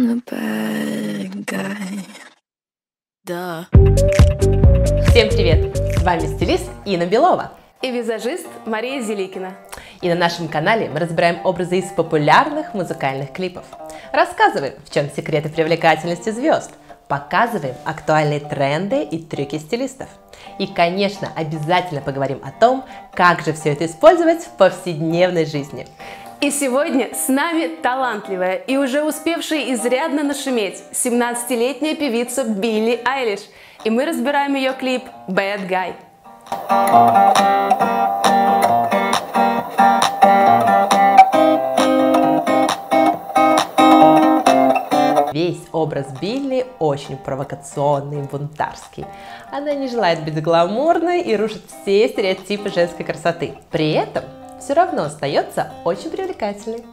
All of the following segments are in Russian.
I'm the bad guy. Да. Всем привет! С вами стилист Инна Белова. И визажист Мария Зеликина. И на нашем канале мы разбираем образы из популярных музыкальных клипов. Рассказываем, в чем секреты привлекательности звезд. Показываем актуальные тренды и трюки стилистов. И, конечно, обязательно поговорим о том, как же все это использовать в повседневной жизни. И сегодня с нами талантливая и уже успевшая изрядно нашуметь 17-летняя певица Билли Айлиш. И мы разбираем ее клип «Bad Guy». Весь образ Билли очень провокационный, бунтарский. Она не желает быть гламурной и рушит все стереотипы женской красоты. При этом все равно остается очень привлекательной.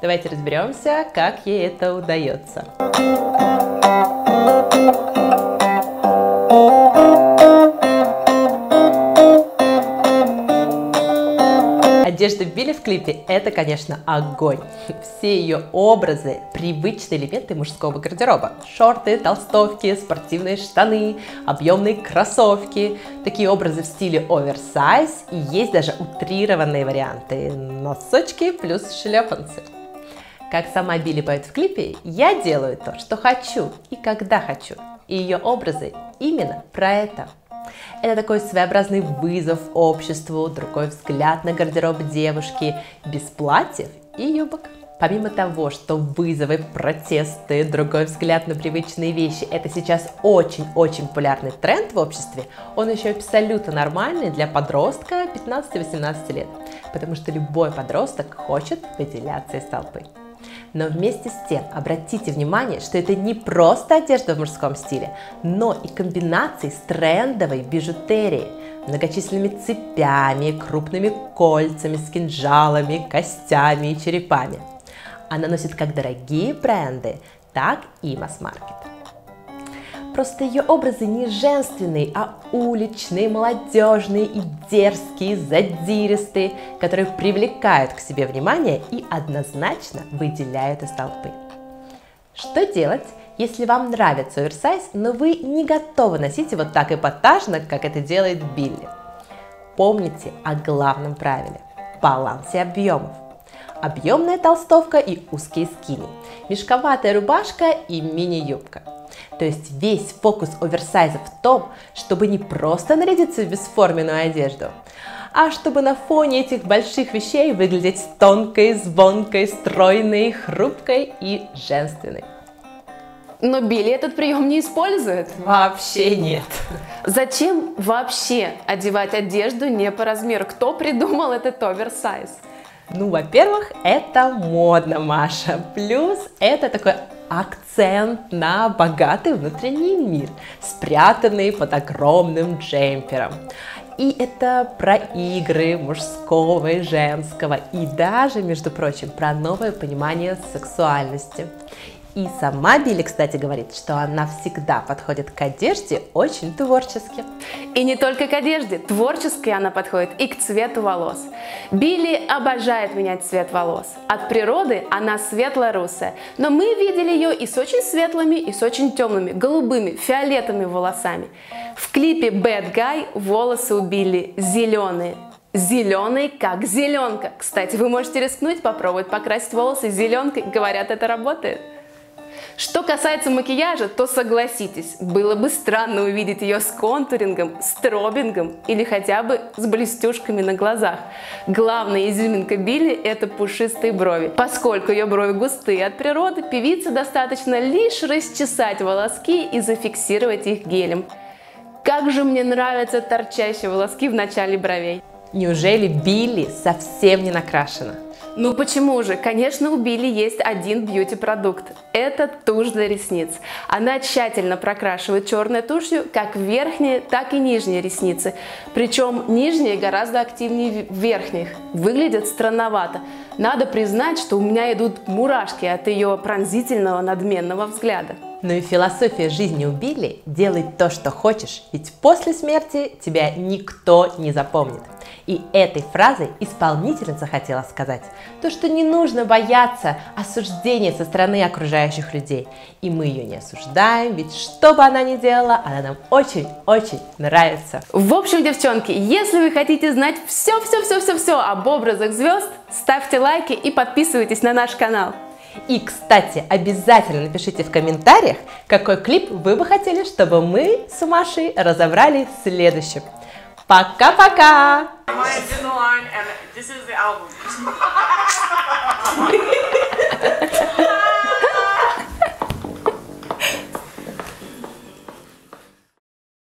Давайте разберемся, как ей это удается. Клипе – это, конечно, огонь. Все ее образы – привычные элементы мужского гардероба. Шорты, толстовки, спортивные штаны, объемные кроссовки. Такие образы в стиле оверсайз и есть даже утрированные варианты. Носочки плюс шлепанцы. Как сама Билли поет в клипе, я делаю то, что хочу и когда хочу. И ее образы именно про это. Это такой своеобразный вызов обществу, другой взгляд на гардероб девушки, без платьев и юбок. Помимо того, что вызовы, протесты, другой взгляд на привычные вещи – это сейчас очень-очень популярный тренд в обществе, он еще абсолютно нормальный для подростка 15-18 лет, потому что любой подросток хочет выделяться из толпы. Но вместе с тем обратите внимание, что это не просто одежда в мужском стиле, но и комбинации с трендовой бижутерией, многочисленными цепями, крупными кольцами, с кинжалами, костями и черепами. Она носит как дорогие бренды, так и масс-маркет. Просто ее образы не женственные, а уличные, молодежные и дерзкие, задиристые, которые привлекают к себе внимание и однозначно выделяют из толпы. Что делать, если вам нравится оверсайз, но вы не готовы носить его так эпатажно, как это делает Билли? Помните о главном правиле – балансе объемов. Объемная толстовка и узкие скини, мешковатая рубашка и мини-юбка – то есть весь фокус оверсайза в том, чтобы не просто нарядиться в бесформенную одежду, а чтобы на фоне этих больших вещей выглядеть тонкой, звонкой, стройной, хрупкой и женственной. Но Билли этот прием не использует. Вообще нет. Зачем вообще одевать одежду не по размеру? Кто придумал этот оверсайз? Ну, во-первых, это модно, Маша. Плюс это такой акцент на богатый внутренний мир, спрятанный под огромным джемпером. И это про игры мужского и женского, и даже, между прочим, про новое понимание сексуальности. И сама Билли, кстати, говорит, что она всегда подходит к одежде очень творчески. И не только к одежде, творчески она подходит и к цвету волос. Билли обожает менять цвет волос. От природы она светло-русая, но мы видели ее и с очень светлыми, и с очень темными, голубыми, фиолетовыми волосами. В клипе Bad Guy волосы у Билли зеленые, зеленый как зеленка. Кстати, вы можете рискнуть попробовать покрасить волосы зеленкой. Говорят, это работает. Что касается макияжа, то согласитесь, было бы странно увидеть ее с контурингом, стробингом или хотя бы с блестюшками на глазах. Главная изюминка Билли – это пушистые брови. Поскольку ее брови густые от природы, певице достаточно лишь расчесать волоски и зафиксировать их гелем. Как же мне нравятся торчащие волоски в начале бровей. Неужели Билли совсем не накрашена? Ну почему же? Конечно, у Билли есть один бьюти-продукт. Это тушь для ресниц. Она тщательно прокрашивает черной тушью как верхние, так и нижние ресницы. Причем нижние гораздо активнее верхних. Выглядят странновато. Надо признать, что у меня идут мурашки от ее пронзительного надменного взгляда. Ну и философия жизни у Билли – делай то, что хочешь, ведь после смерти тебя никто не запомнит. И этой фразой исполнительница хотела сказать то, что не нужно бояться осуждения со стороны окружающих людей. И мы ее не осуждаем, ведь что бы она ни делала, она нам очень-очень нравится. В общем, девчонки, если вы хотите знать все-все-все-все-все об образах звезд, ставьте лайки и подписывайтесь на наш канал. И, кстати, обязательно напишите в комментариях, какой клип вы бы хотели, чтобы мы с Машей разобрали в следующем. Пока-пока! Mine's in the line, and this is the album.